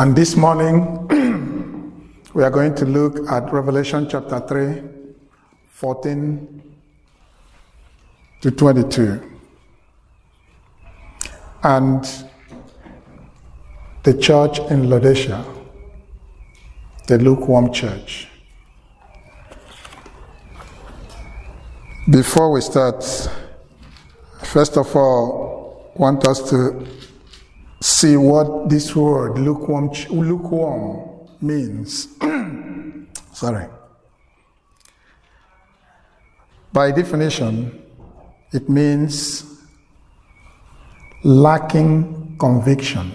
And this morning, we are going to look at Revelation chapter 3, 14 to 22. And the church in Laodicea, the lukewarm church. Before we start, first of all, want us to see what this word lukewarm, lukewarm means. Sorry. By definition, it means lacking conviction.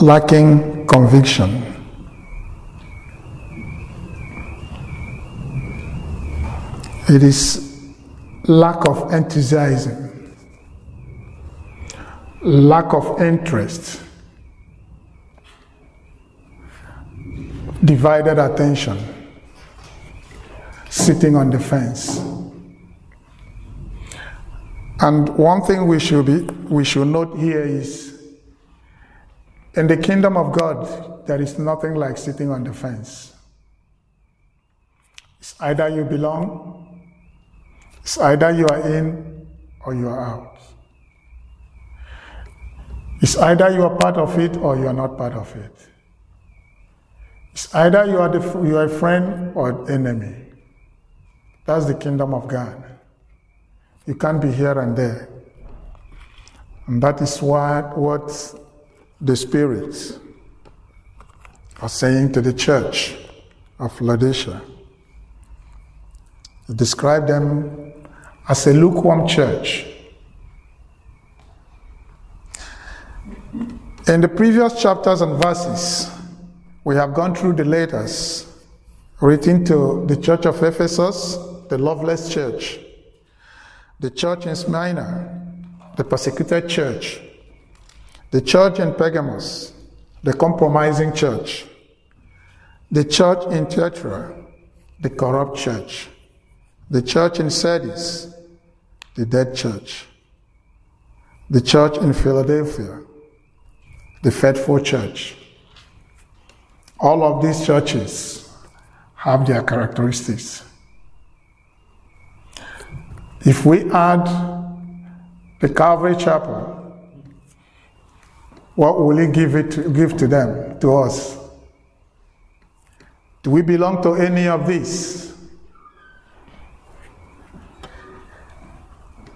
Lacking conviction. It is lack of enthusiasm, lack of interest, divided attention, sitting on the fence. And one thing we should be we should note here is in the kingdom of God, there is nothing like sitting on the fence. It's either you belong it's either you are in or you are out. It's either you are part of it or you are not part of it. It's either you are, the, you are a friend or enemy. That's the kingdom of God. You can't be here and there. And that is what, what the spirits are saying to the church of Laodicea. Describe them as a lukewarm church. In the previous chapters and verses, we have gone through the letters written to the church of Ephesus, the loveless church, the church in Smyrna, the persecuted church, the church in Pergamos, the compromising church, the church in Thyatira, the corrupt church, the church in Sardis, the dead church, the church in Philadelphia, the faithful church. All of these churches have their characteristics. If we add the Calvary Chapel, what will He give it to, give to them, to us? Do we belong to any of these?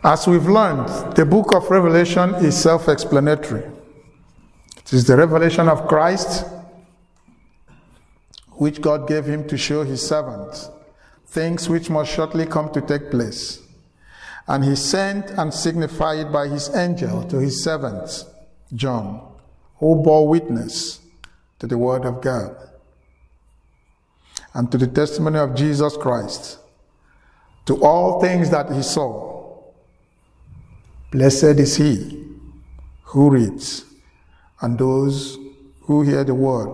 As we've learned, the book of Revelation is self explanatory. It is the revelation of Christ, which God gave him to show his servants things which must shortly come to take place. And he sent and signified by his angel to his servants, John, who bore witness to the word of God and to the testimony of Jesus Christ, to all things that he saw Blessed is he who reads and those who hear the word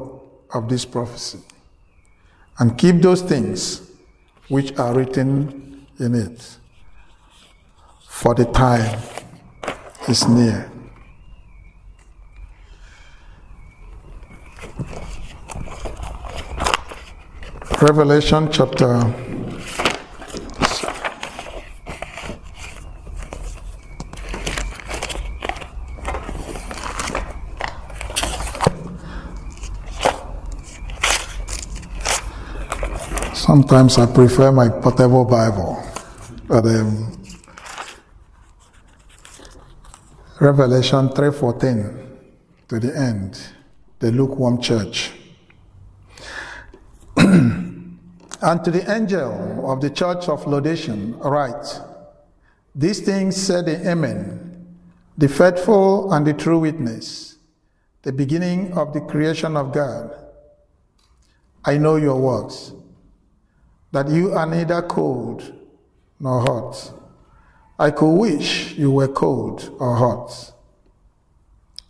of this prophecy and keep those things which are written in it. For the time is near. Revelation chapter Sometimes I prefer my portable Bible. But um, Revelation 3:14 to the end, the lukewarm church. and to the angel of the church of Laodicea write, These things said the Amen, the faithful and the true witness, the beginning of the creation of God. I know your works that you are neither cold nor hot. I could wish you were cold or hot.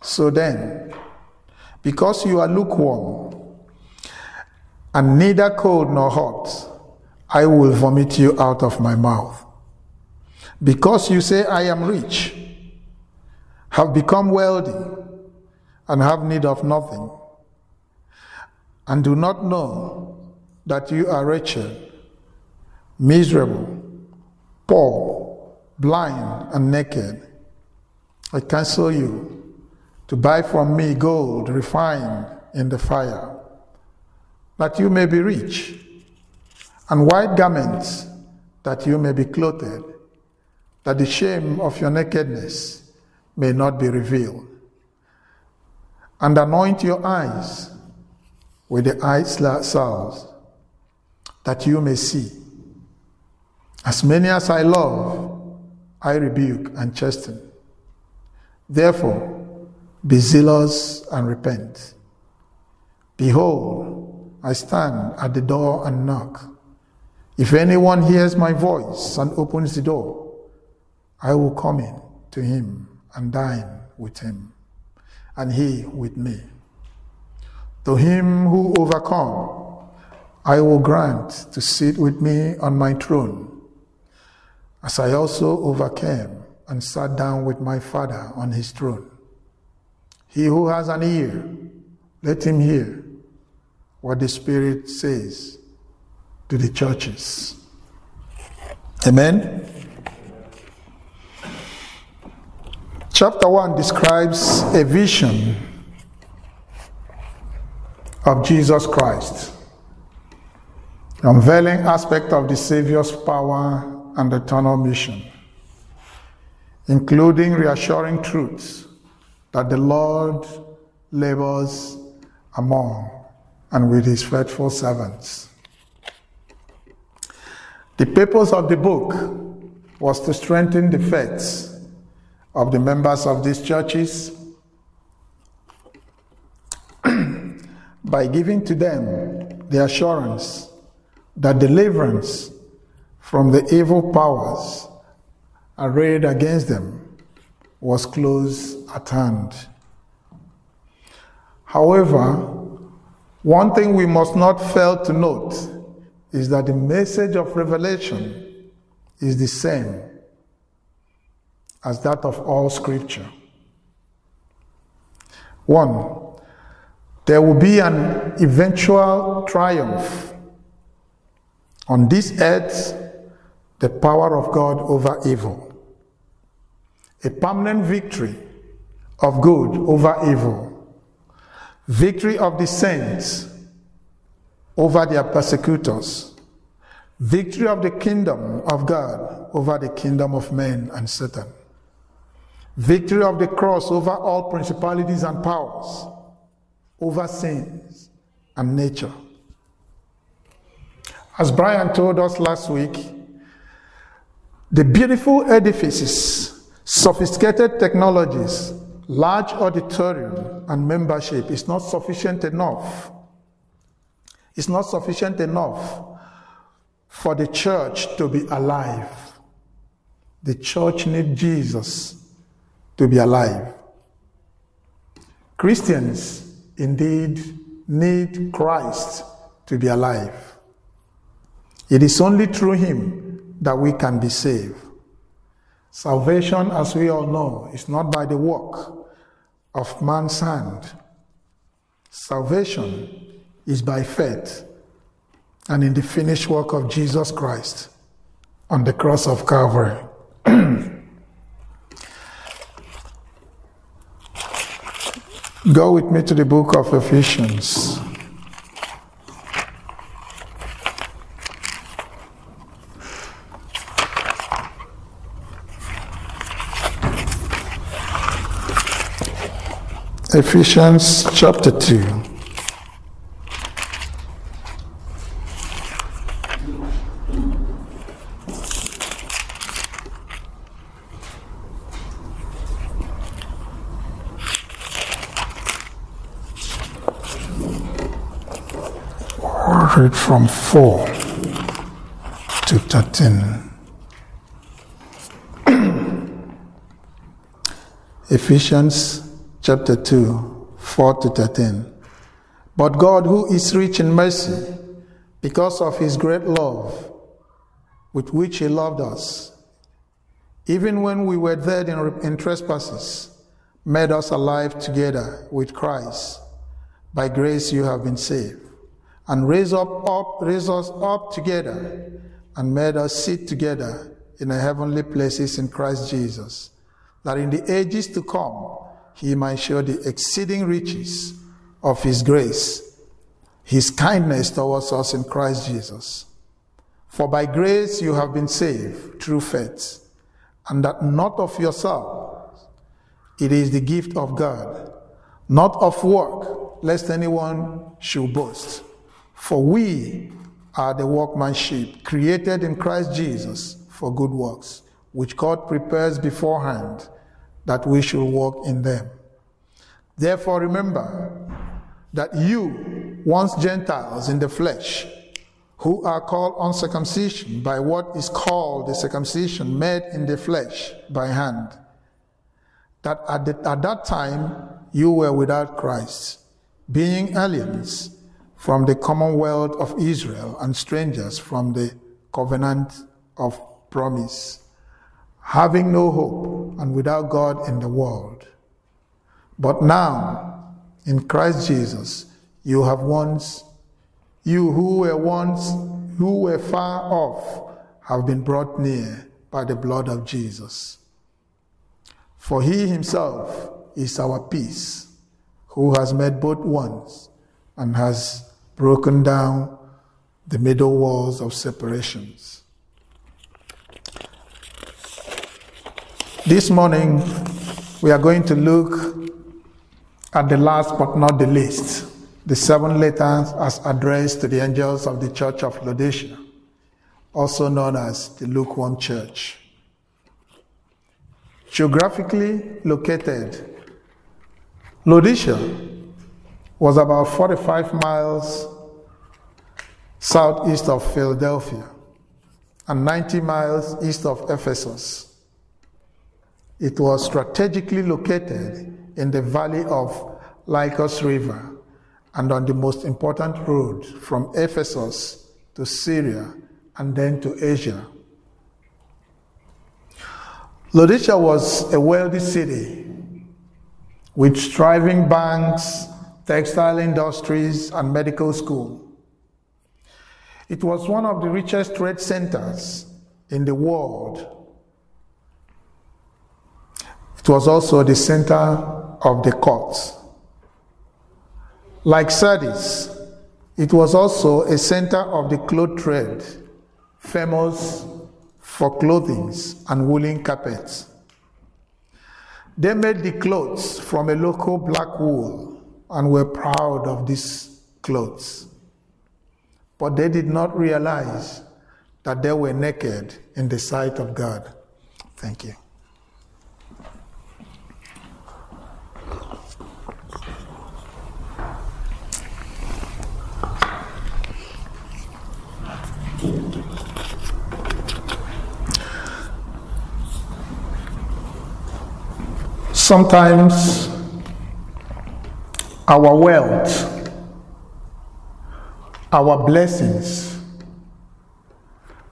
So then, because you are lukewarm and neither cold nor hot, I will vomit you out of my mouth. Because you say, I am rich, have become wealthy, and have need of nothing, and do not know that you are wretched, miserable, poor, blind, and naked. I counsel you to buy from me gold refined in the fire, that you may be rich, and white garments, that you may be clothed, that the shame of your nakedness may not be revealed. And anoint your eyes with the eye salves, that you may see. As many as I love, I rebuke and chasten. Therefore, be zealous and repent. Behold, I stand at the door and knock. If anyone hears my voice and opens the door, I will come in to him and dine with him, and he with me. To him who overcome, I will grant to sit with me on my throne, as I also overcame and sat down with my Father on his throne. He who has an ear, let him hear what the Spirit says to the churches. Amen. Chapter 1 describes a vision of Jesus Christ, unveiling aspect of the Savior's power and eternal mission, including reassuring truths that the Lord labors among and with his faithful servants. The purpose of the book was to strengthen the faiths of the members of these churches by giving to them the assurance that deliverance from the evil powers arrayed against them was close at hand. However, one thing we must not fail to note is that the message of revelation is the same as that of all scripture. One, there will be an eventual triumph. On this earth, the power of God over evil. A permanent victory of good over evil. Victory of the saints over their persecutors. Victory of the kingdom of God over the kingdom of men and Satan. Victory of the cross over all principalities and powers, over sins and nature. As Brian told us last week, the beautiful edifices, sophisticated technologies, large auditorium, and membership is not sufficient enough. It's not sufficient enough for the church to be alive. The church needs Jesus to be alive. Christians indeed need Christ to be alive. It is only through Him that we can be saved. Salvation, as we all know, is not by the work of man's hand. Salvation is by faith and in the finished work of Jesus Christ on the cross of Calvary. Go with me to the book of Ephesians. Ephesians chapter 2. read from 4 to 13. Ephesians chapter 2, 4 to 13. But God, who is rich in mercy, because of his great love with which he loved us, even when we were dead in, in trespasses, made us alive together with Christ. By grace you have been saved, and raised up, up, raised us up together, and made us sit together in the heavenly places in Christ Jesus, that in the ages to come he might show the exceeding riches of his grace, his kindness towards us in Christ Jesus. For by grace you have been saved through faith and that not of yourself. It is the gift of God, not of work, lest anyone should boast. For we are the workmanship, created in Christ Jesus for good works, which God prepares beforehand that we should walk in them. Therefore, remember that you, once Gentiles in the flesh, who are called uncircumcision by what is called the circumcision made in the flesh by hand. That at, the, at that time you were without Christ, being aliens from the commonwealth of Israel and strangers from the covenant of promise, having no hope and without God in the world. But now, in Christ Jesus, you have once you who were once, who were far off, have been brought near by the blood of Jesus. For he himself is our peace, who has made both ones and has broken down the middle walls of separations. This morning, we are going to look at the last but not the least the seven letters as addressed to the angels of the church of Laodicea, also known as the lukewarm church. Geographically located, Laodicea was about 45 miles southeast of Philadelphia and 90 miles east of Ephesus. It was strategically located in the valley of Lycus River and on the most important road from Ephesus to Syria and then to Asia. Laodicea was a wealthy city with thriving banks, textile industries, and medical school. It was one of the richest trade centers in the world. It was also the center of the courts. Like Sardis, it was also a center of the cloth trade, famous for clothing and woolen carpets. They made the clothes from a local black wool and were proud of these clothes. But they did not realize that they were naked in the sight of God. Thank you. Sometimes our wealth, our blessings,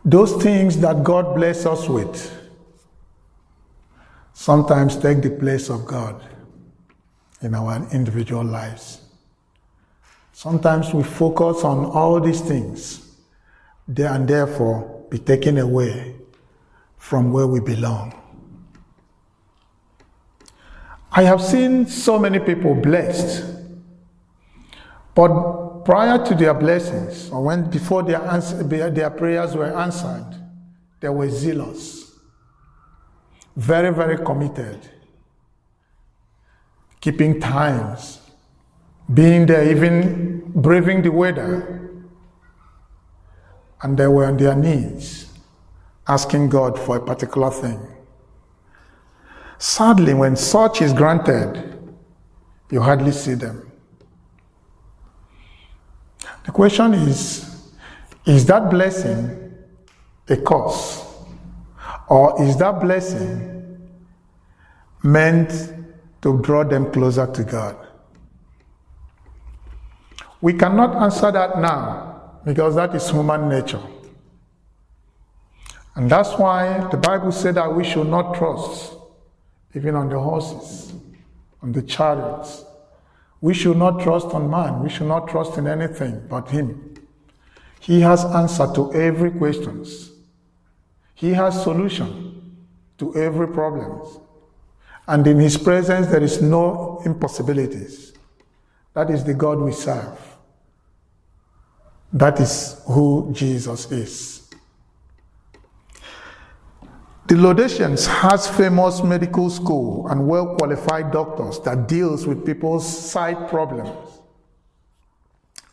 those things that God bless us with, sometimes take the place of God in our individual lives. Sometimes we focus on all these things and therefore be taken away from where we belong. I have seen so many people blessed, but prior to their blessings, or when before their, answer, their prayers were answered, they were zealous, very, very committed, keeping times, being there, even braving the weather, and they were on their knees asking God for a particular thing. Sadly, when such is granted, you hardly see them. The question is is that blessing a curse? Or is that blessing meant to draw them closer to God? We cannot answer that now because that is human nature. And that's why the Bible said that we should not trust even on the horses, on the chariots. We should not trust on man. We should not trust in anything but him. He has answer to every questions. He has solution to every problem. And in his presence there is no impossibilities. That is the God we serve. That is who Jesus is. The Laodiceans has famous medical school and well qualified doctors that deals with people's sight problems.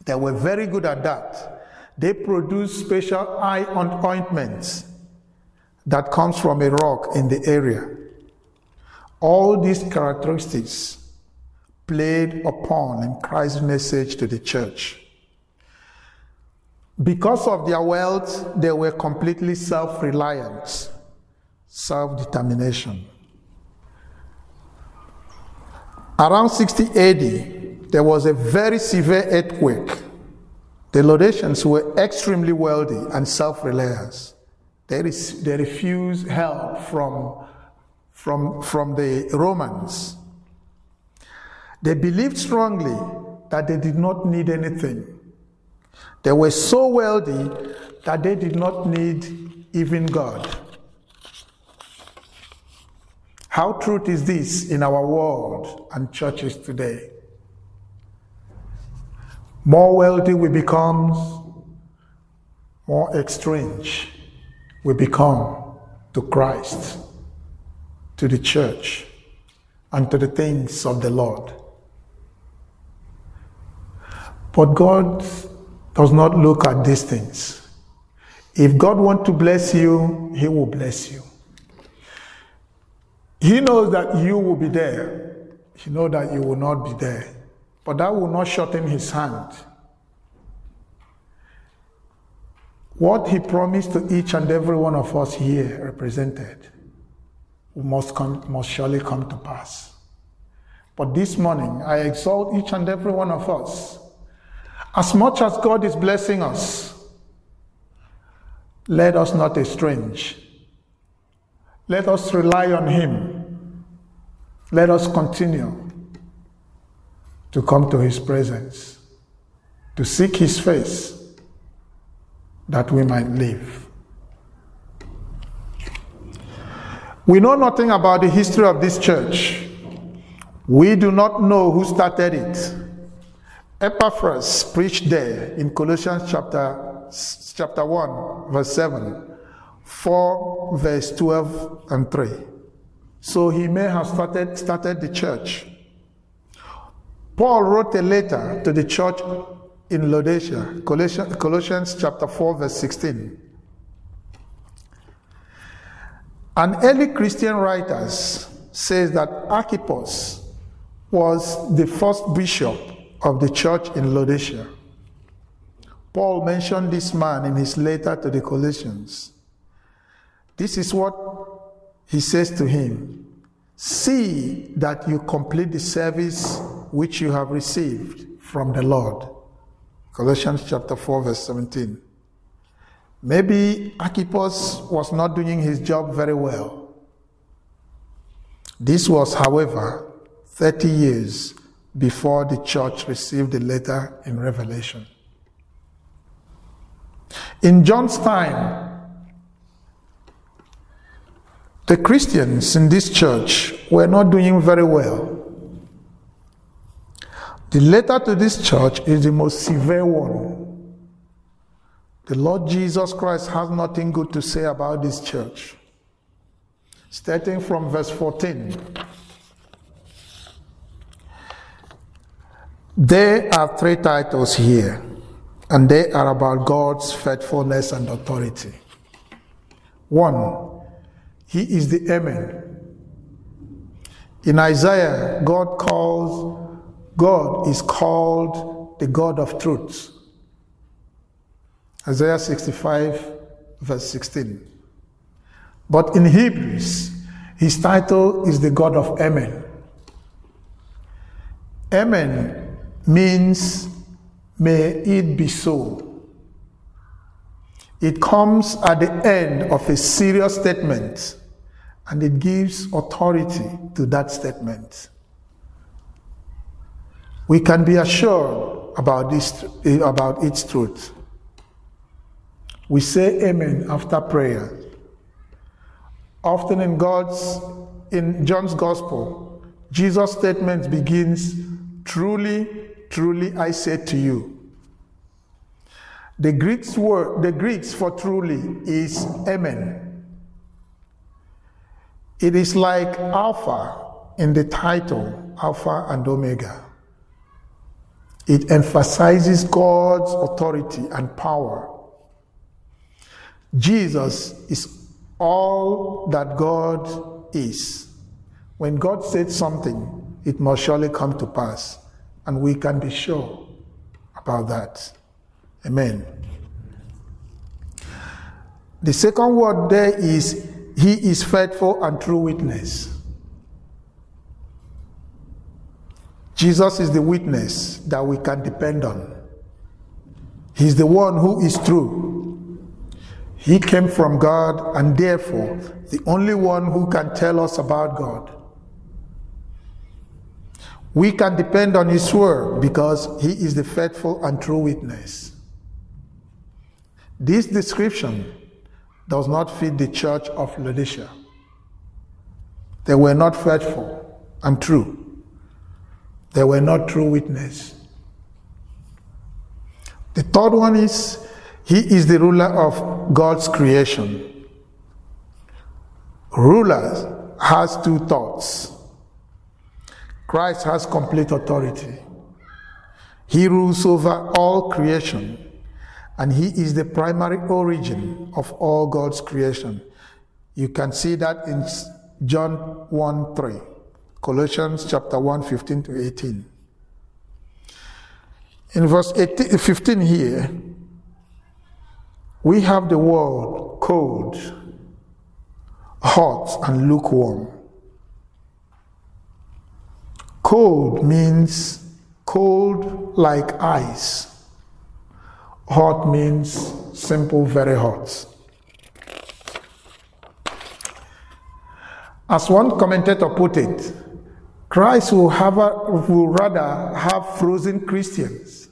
They were very good at that. They produce special eye ointments that comes from a rock in the area. All these characteristics played upon in Christ's message to the church. Because of their wealth, they were completely self reliant self determination. Around 60 AD, there was a very severe earthquake. The Laodiceans were extremely wealthy and self reliant. They, they refused help from, from, from the Romans. They believed strongly that they did not need anything. They were so wealthy that they did not need even God. How truth is this in our world and churches today? More wealthy we become, more estranged we become to Christ, to the church, and to the things of the Lord. But God does not look at these things. If God wants to bless you, He will bless you. He knows that you will be there. He knows that you will not be there. But that will not shorten his hand. What he promised to each and every one of us here represented must, come, must surely come to pass. But this morning, I exalt each and every one of us. As much as God is blessing us, let us not estrange let us rely on Him. Let us continue to come to His presence, to seek His face, that we might live. We know nothing about the history of this church. We do not know who started it. Epaphras preached there in Colossians chapter, chapter 1, verse 7. 4, verse 12 and 3. So he may have started, started the church. Paul wrote a letter to the church in Laodicea, Colossians, Colossians chapter 4, verse 16. An early Christian writer says that Archippus was the first bishop of the church in Laodicea. Paul mentioned this man in his letter to the Colossians. This is what he says to him See that you complete the service which you have received from the Lord. Colossians chapter 4, verse 17. Maybe Archippus was not doing his job very well. This was, however, 30 years before the church received the letter in Revelation. In John's time, the Christians in this church were not doing very well. The letter to this church is the most severe one. The Lord Jesus Christ has nothing good to say about this church. Starting from verse 14. There are three titles here, and they are about God's faithfulness and authority. One, he is the Amen. In Isaiah, God calls, God is called the God of truth. Isaiah 65, verse 16. But in Hebrews, his title is the God of Amen. Amen means may it be so. It comes at the end of a serious statement and it gives authority to that statement. We can be assured about, this, about its truth. We say amen after prayer. Often in God's, in John's gospel, Jesus' statement begins, truly, truly I say to you. The Greek's word, the Greeks for truly is amen. It is like Alpha in the title, Alpha and Omega. It emphasizes God's authority and power. Jesus is all that God is. When God said something, it must surely come to pass. And we can be sure about that. Amen. The second word there is He is faithful and true witness. Jesus is the witness that we can depend on. He's the one who is true. He came from God and therefore the only one who can tell us about God. We can depend on His word because He is the faithful and true witness. This description does not fit the church of Laodicea. They were not faithful and true. They were not true witness. The third one is he is the ruler of God's creation. Ruler has two thoughts. Christ has complete authority. He rules over all creation and he is the primary origin of all God's creation. You can see that in John 1 3, Colossians chapter 1 15 to 18. In verse 18, 15 here, we have the word cold, hot, and lukewarm. Cold means cold like ice Hot means simple, very hot. As one commentator put it, Christ will, have a, will rather have frozen Christians,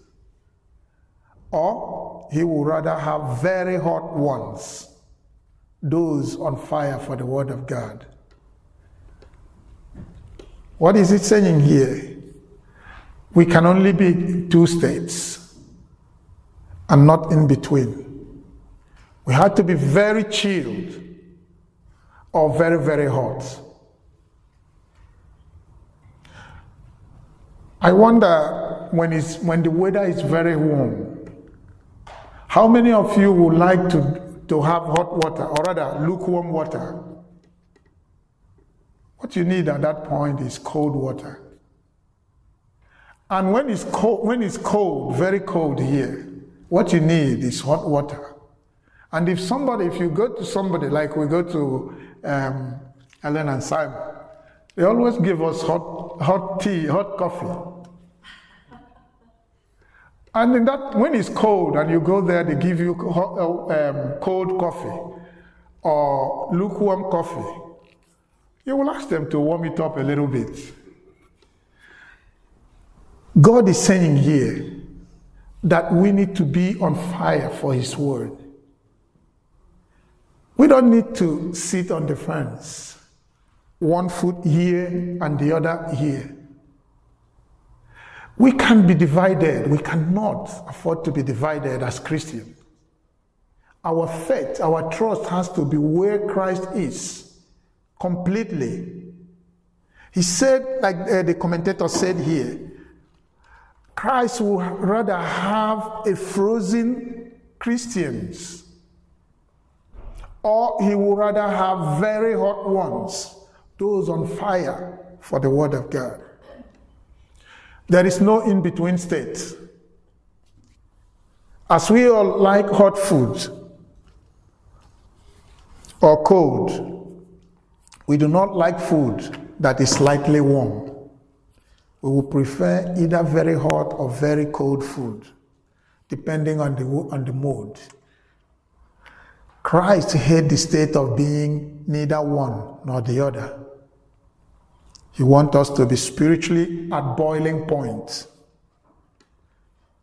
or he will rather have very hot ones, those on fire for the Word of God. What is it saying here? We can only be two states and not in between. We had to be very chilled or very, very hot. I wonder when, it's, when the weather is very warm, how many of you would like to, to have hot water or rather lukewarm water? What you need at that point is cold water. And when it's cold, when it's cold, very cold here, what you need is hot water. And if somebody, if you go to somebody, like we go to um, Ellen and Simon, they always give us hot, hot tea, hot coffee. And in that, when it's cold and you go there, they give you hot, um, cold coffee or lukewarm coffee. You will ask them to warm it up a little bit. God is saying here, that we need to be on fire for His Word. We don't need to sit on the fence, one foot here and the other here. We can be divided. We cannot afford to be divided as Christians. Our faith, our trust has to be where Christ is completely. He said, like uh, the commentator said here, Christ would rather have a frozen Christians, or he would rather have very hot ones, those on fire for the Word of God. There is no in between state. As we all like hot food or cold, we do not like food that is slightly warm. We will prefer either very hot or very cold food, depending on the, on the mood. Christ hate the state of being neither one nor the other. He wants us to be spiritually at boiling point.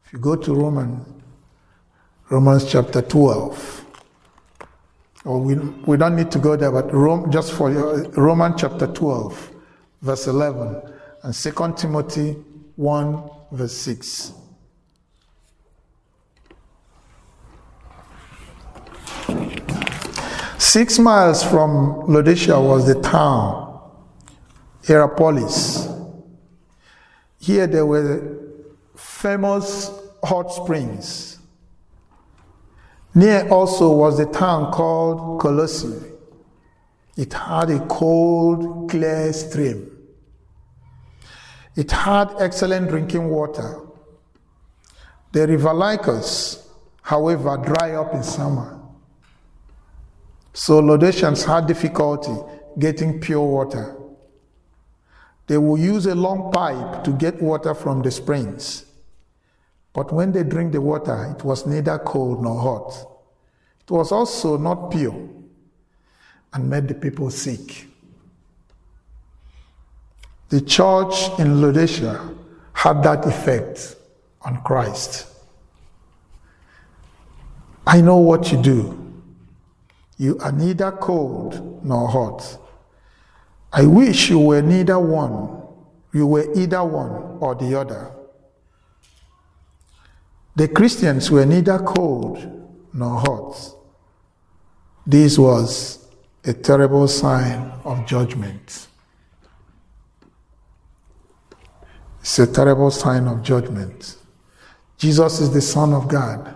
If you go to Romans, Romans chapter 12, or we, we don't need to go there, but Rome, just for your, Romans chapter 12, verse 11, and 2 Timothy 1, verse 6. Six miles from Laodicea was the town, Hierapolis. Here there were famous hot springs. Near also was the town called Colossae. It had a cold, clear stream. It had excellent drinking water. The river Lycus, however, dry up in summer. So Laodiceans had difficulty getting pure water. They will use a long pipe to get water from the springs. But when they drink the water, it was neither cold nor hot. It was also not pure and made the people sick. The church in Laodicea had that effect on Christ. I know what you do. You are neither cold nor hot. I wish you were neither one. You were either one or the other. The Christians were neither cold nor hot. This was a terrible sign of judgment. It's a terrible sign of judgment. Jesus is the Son of God.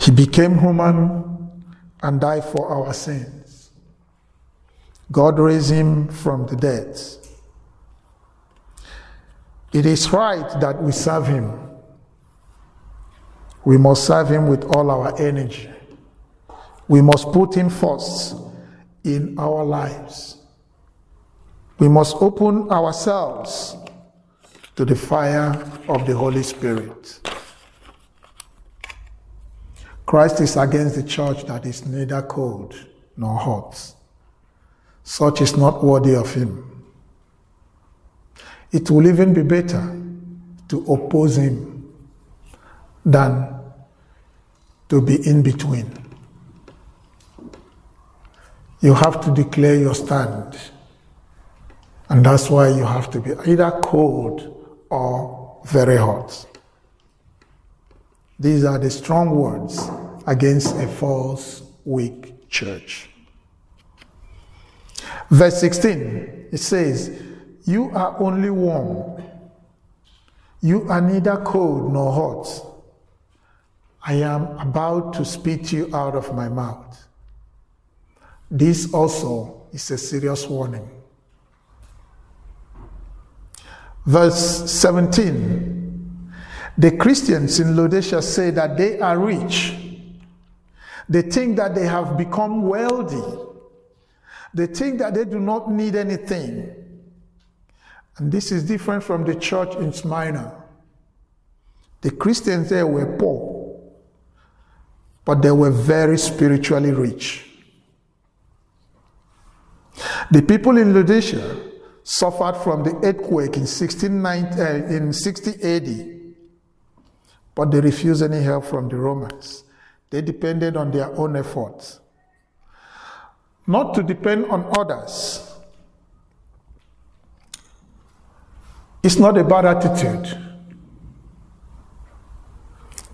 He became human and died for our sins. God raised him from the dead. It is right that we serve him. We must serve him with all our energy. We must put him first in our lives. We must open ourselves to the fire of the Holy Spirit. Christ is against the church that is neither cold nor hot. Such is not worthy of him. It will even be better to oppose him than to be in between. You have to declare your stand. And that's why you have to be either cold or very hot. These are the strong words against a false, weak church. Verse 16, it says, You are only warm. You are neither cold nor hot. I am about to spit you out of my mouth. This also is a serious warning. Verse 17 the Christians in Laodicea say that they are rich. They think that they have become wealthy. They think that they do not need anything. And this is different from the church in Smyrna. The Christians there were poor, but they were very spiritually rich. The people in Laodicea suffered from the earthquake in, 16, uh, in 60 AD but they refused any help from the Romans. They depended on their own efforts. Not to depend on others. It's not a bad attitude.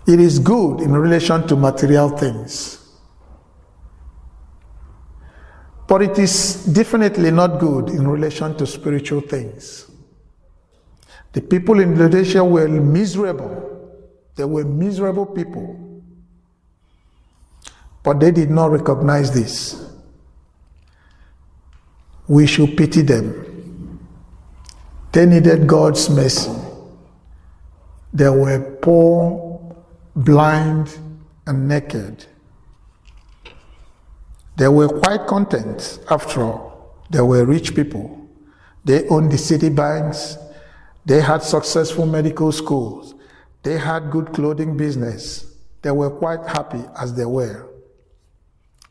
It is good in relation to material things. But it is definitely not good in relation to spiritual things. The people in Laodicea were miserable they were miserable people. But they did not recognize this. We should pity them. They needed God's mercy. They were poor, blind, and naked. They were quite content, after all. They were rich people. They owned the city banks. They had successful medical schools. They had good clothing business. They were quite happy as they were.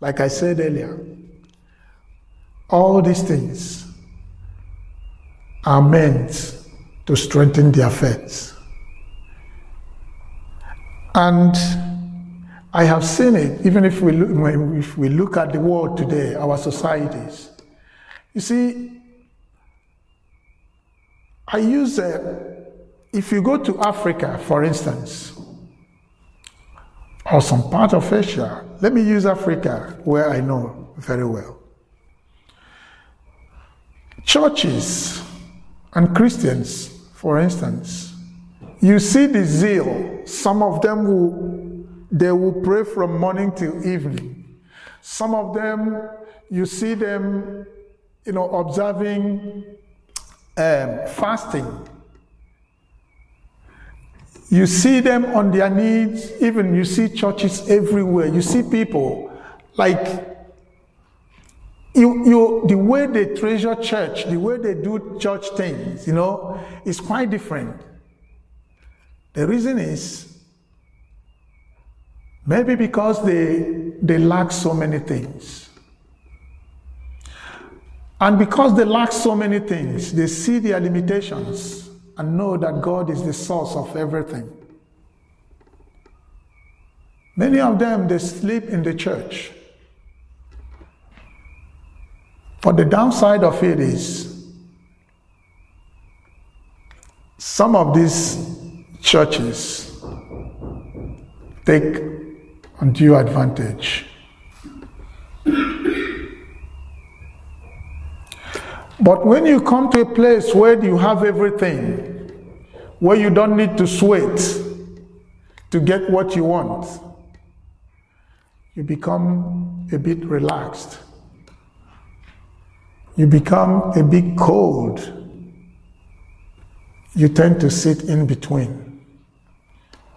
Like I said earlier, all these things are meant to strengthen their faith. And I have seen it, even if we, look, if we look at the world today, our societies. You see, I use, uh, if you go to Africa, for instance, or some part of Asia, let me use Africa where I know very well. Churches and Christians, for instance, you see the zeal. Some of them will, they will pray from morning till evening. Some of them, you see them, you know, observing um, fasting. You see them on their knees, even you see churches everywhere. You see people like you, you, the way they treasure church, the way they do church things, you know, is quite different. The reason is maybe because they, they lack so many things. And because they lack so many things, they see their limitations and know that God is the source of everything. Many of them, they sleep in the church. But the downside of it is some of these churches take undue advantage But when you come to a place where you have everything, where you don't need to sweat to get what you want, you become a bit relaxed. You become a bit cold. You tend to sit in between.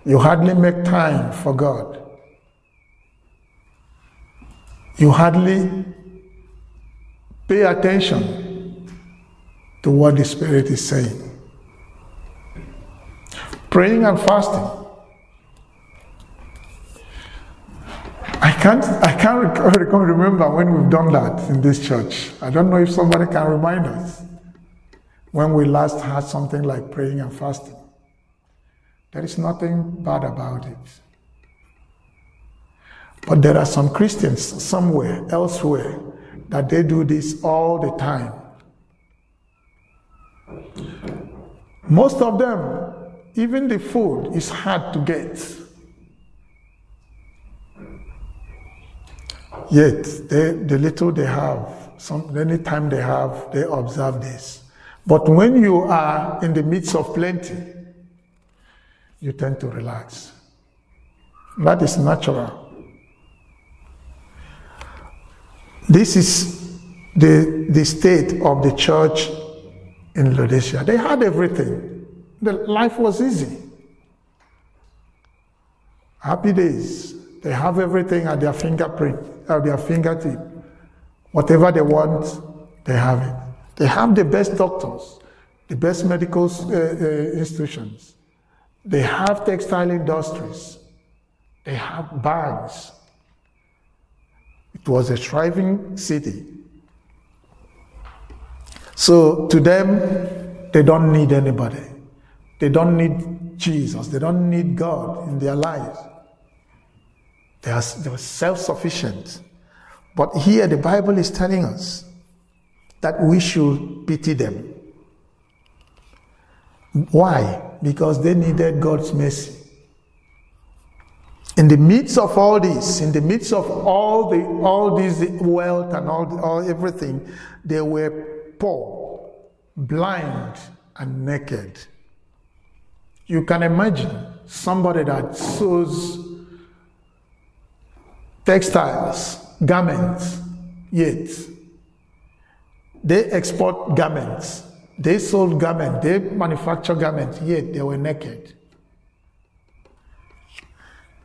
You hardly make time for God. You hardly pay attention to what the Spirit is saying. Praying and fasting. I can't, I can't remember when we've done that in this church. I don't know if somebody can remind us when we last had something like praying and fasting. There is nothing bad about it. But there are some Christians somewhere, elsewhere, that they do this all the time. Most of them, even the food is hard to get. Yet, they, the little they have, some, any time they have, they observe this. But when you are in the midst of plenty, you tend to relax. That is natural. This is the, the state of the church in Laodicea. They had everything. The life was easy. Happy days. They have everything at their fingerprint, at their fingertip. Whatever they want, they have it. They have the best doctors, the best medical uh, uh, institutions. They have textile industries. They have banks. It was a thriving city. So to them, they don't need anybody. They don't need Jesus. They don't need God in their lives. They are, they self sufficient. But here the Bible is telling us that we should pity them. Why? Because they needed God's mercy. In the midst of all this, in the midst of all the all this wealth and all, all everything, they were poor, blind, and naked. You can imagine somebody that sews textiles, garments, yet they export garments, they sold garments, they manufacture garments, yet they were naked.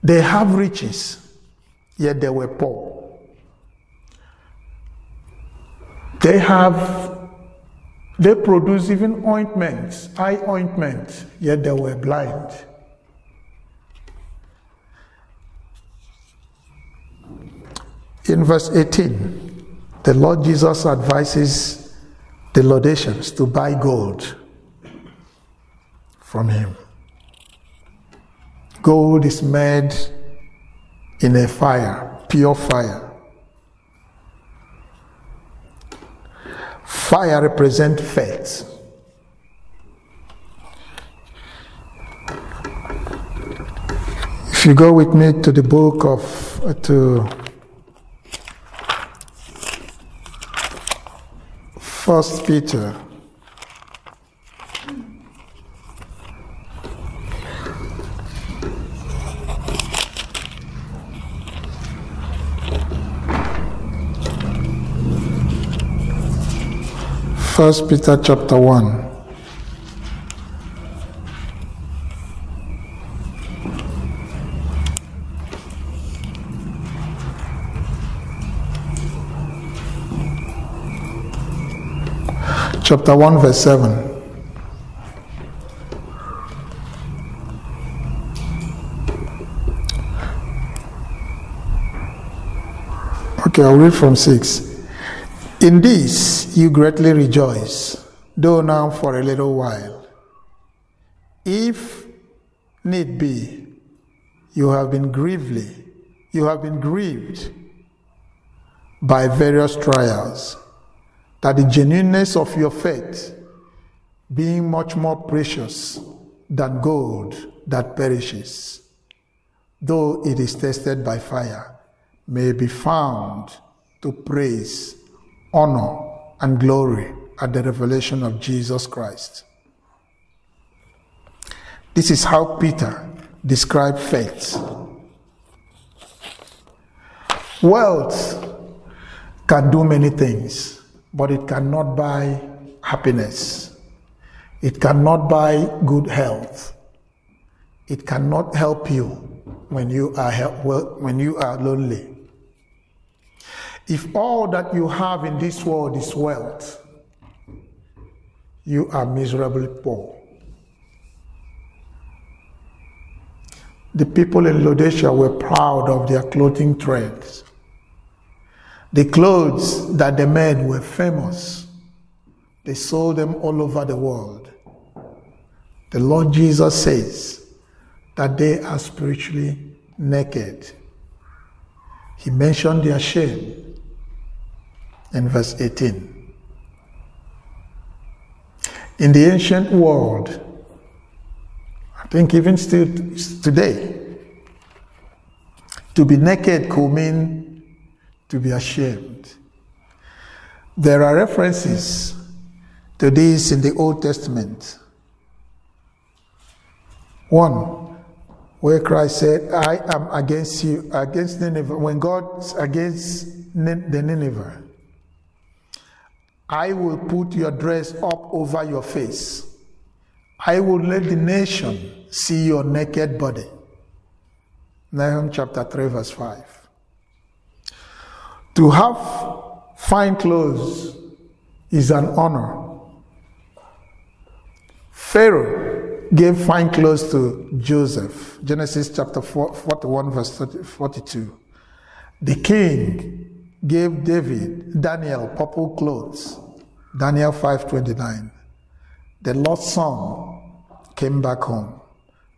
They have riches, yet they were poor. They have they produce even ointments, eye ointments, yet they were blind. In verse 18, the Lord Jesus advises the Laodiceans to buy gold from him. Gold is made in a fire, pure fire. Fire represents faith. If you go with me to the book of uh, to First Peter. First Peter chapter 1. Chapter 1, verse 7. Okay, I'll read from 6. In this you greatly rejoice, though now for a little while. If need be, you have been grievely, you have been grieved by various trials, that the genuineness of your faith, being much more precious than gold that perishes, though it is tested by fire, may be found to praise honor, and glory at the revelation of Jesus Christ. This is how Peter described faith. Wealth can do many things, but it cannot buy happiness. It cannot buy good health. It cannot help you when you are when you are lonely. If all that you have in this world is wealth, you are miserably poor. The people in Laodicea were proud of their clothing trends. The clothes that they made were famous. They sold them all over the world. The Lord Jesus says that they are spiritually naked. He mentioned their shame in verse 18. In the ancient world, I think even still today, to be naked could mean to be ashamed. There are references to this in the Old Testament. One, where Christ said, I am against you, against Nineveh, when God's against the Nineveh, I will put your dress up over your face. I will let the nation see your naked body. Nahum chapter 3, verse 5. To have fine clothes is an honor. Pharaoh gave fine clothes to Joseph. Genesis chapter 41, verse 42. The king gave David, Daniel, purple clothes. Daniel 5:29. The lost son came back home.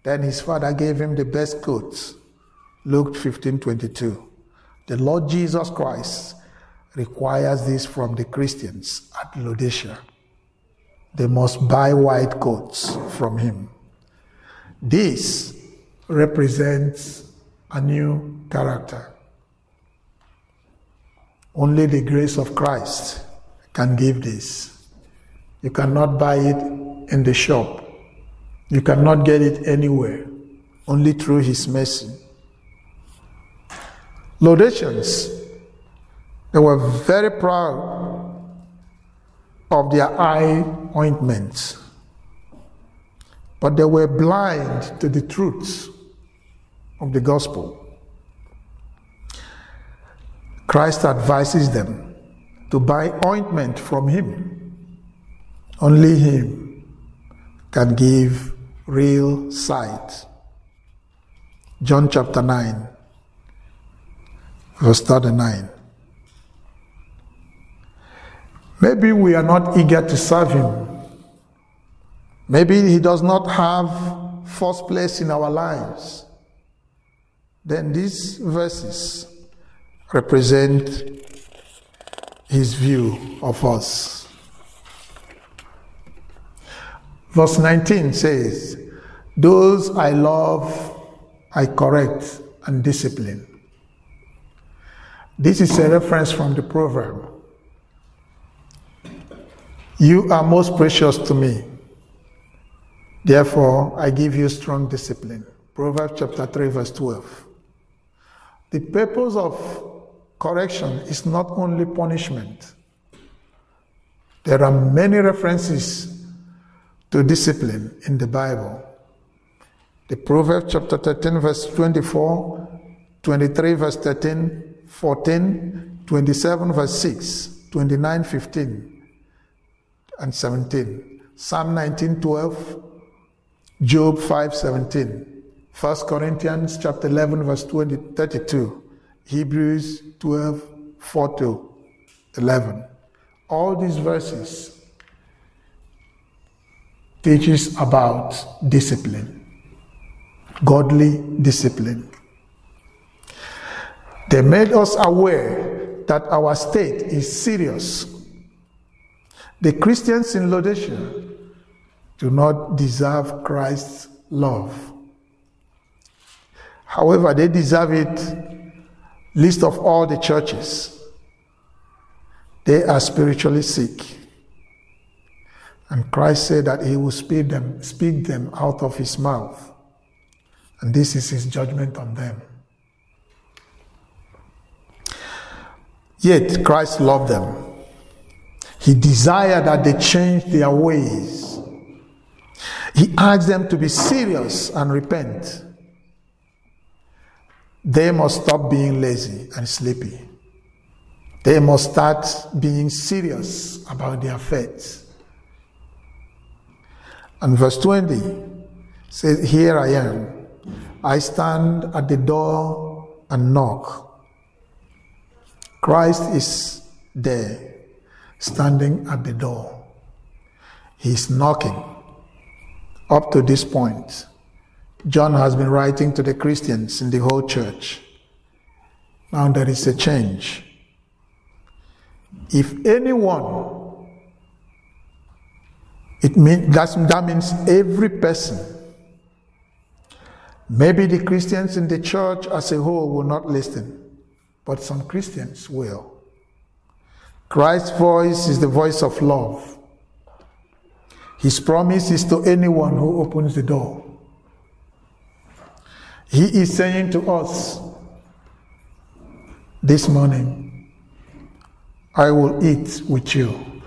Then his father gave him the best coats. Luke 15:22. The Lord Jesus Christ requires this from the Christians at Laodicea. They must buy white coats from him. This represents a new character. Only the grace of Christ can give this. You cannot buy it in the shop. You cannot get it anywhere, only through His mercy. Laodiceans, they were very proud of their eye ointments, but they were blind to the truths of the gospel. Christ advises them to buy ointment from him. Only him can give real sight. John chapter 9, verse 39. Maybe we are not eager to serve him. Maybe he does not have first place in our lives. Then these verses represent His view of us. Verse 19 says, Those I love, I correct and discipline. This is a reference from the proverb. You are most precious to me. Therefore, I give you strong discipline. Proverbs chapter 3, verse 12. The purpose of correction is not only punishment, there are many references to discipline in the Bible. The Proverbs chapter 13, verse 24, 23, verse 13, 14, 27, verse 6, 29, 15, and 17. Psalm 19, 12, Job 5, 17, 1 Corinthians chapter 11, verse 20, 32, Hebrews 12, 4 to 11. All these verses teaches about discipline, godly discipline. They made us aware that our state is serious. The Christians in Laodicea do not deserve Christ's love. However, they deserve it least of all the churches. They are spiritually sick. And Christ said that he will speak them, speak them out of his mouth. And this is his judgment on them. Yet Christ loved them. He desired that they change their ways. He asked them to be serious and repent. They must stop being lazy and sleepy. They must start being serious about their faith. And verse 20 says, Here I am. I stand at the door and knock. Christ is there, standing at the door. He's knocking. Up to this point, John has been writing to the Christians in the whole church. Now there is a change. If anyone, it mean, that means every person, maybe the Christians in the church as a whole will not listen but some Christians will. Christ's voice is the voice of love. His promise is to anyone who opens the door. He is saying to us this morning, I will eat with you.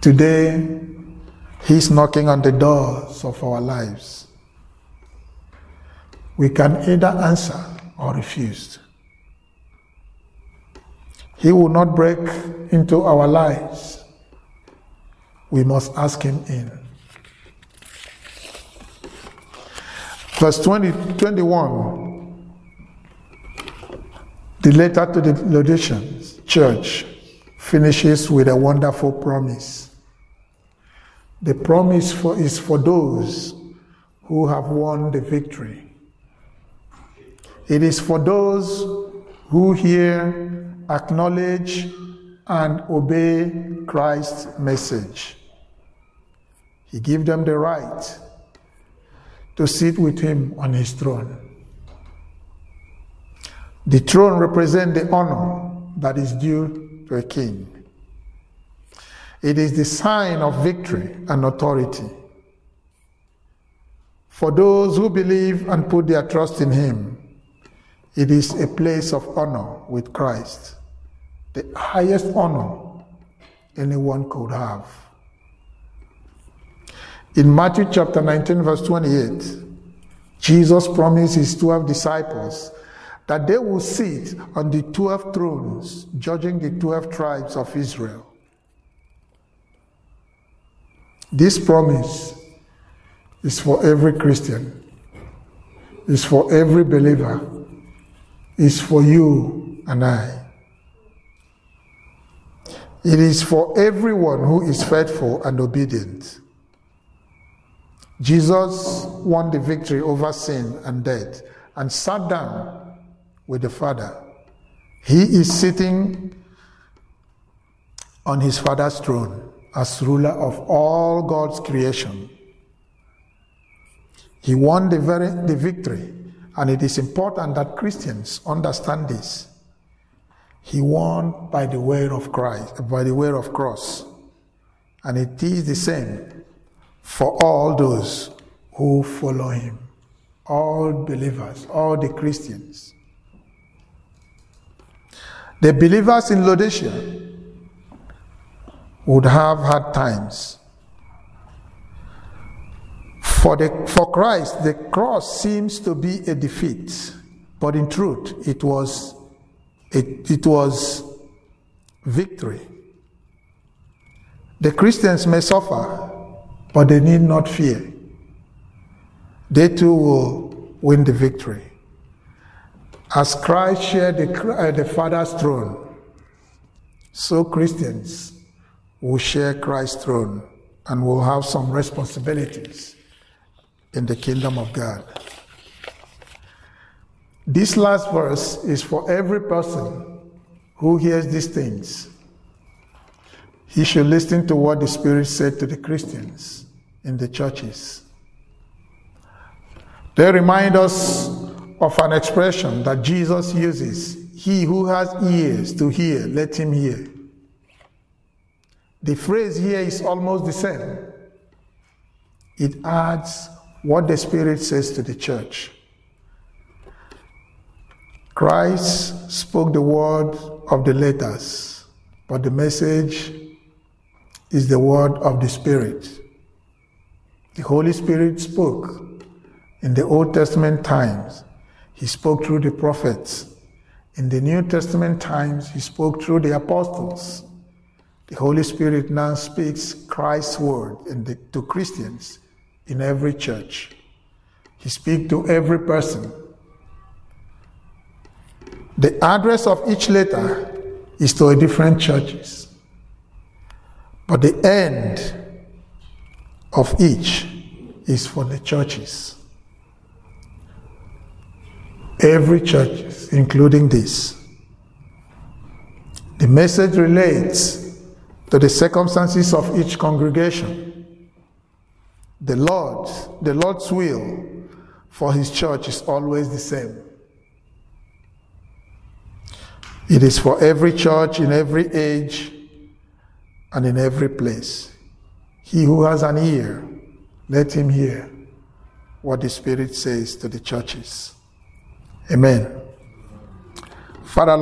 Today, He's knocking on the doors of our lives. We can either answer or refuse. He will not break into our lives. We must ask Him in. Verse 20, 21, the letter to the Laodiceans church finishes with a wonderful promise. The promise for, is for those who have won the victory. It is for those who hear, acknowledge, and obey Christ's message. He gives them the right to sit with him on his throne. The throne represents the honor that is due to a king. It is the sign of victory and authority. For those who believe and put their trust in him, it is a place of honor with Christ, the highest honor anyone could have. In Matthew chapter 19, verse 28, Jesus promised his 12 disciples that they will sit on the 12 thrones, judging the 12 tribes of Israel. This promise is for every Christian, is for every believer is for you and I. It is for everyone who is faithful and obedient. Jesus won the victory over sin and death and sat down with the Father. He is sitting on his Father's throne as ruler of all God's creation. He won the, very, the victory, and it is important that Christians understand this. He won by the way of Christ, by the way of cross. And it is the same for all those who follow him, all believers, all the Christians. The believers in Laodicea would have hard times. For, the, for Christ, the cross seems to be a defeat, but in truth, it was, it, it was victory. The Christians may suffer, but they need not fear. They too will win the victory. As Christ shared the, uh, the Father's throne, so Christians will share Christ's throne and will have some responsibilities in the kingdom of God. This last verse is for every person who hears these things. He should listen to what the Spirit said to the Christians in the churches. They remind us of an expression that Jesus uses He who has ears to hear, let him hear. The phrase here is almost the same. It adds what the Spirit says to the church. Christ spoke the word of the letters, but the message is the word of the Spirit. The Holy Spirit spoke in the Old Testament times. He spoke through the prophets. In the New Testament times, he spoke through the apostles. The Holy Spirit now speaks Christ's word the, to Christians in every church. He speaks to every person. The address of each letter is to a different churches. But the end of each is for the churches. Every church, including this. The message relates to the circumstances of each congregation. The Lord, the Lord's will for his church is always the same. It is for every church in every age and in every place. He who has an ear, let him hear what the Spirit says to the churches. Amen. Father,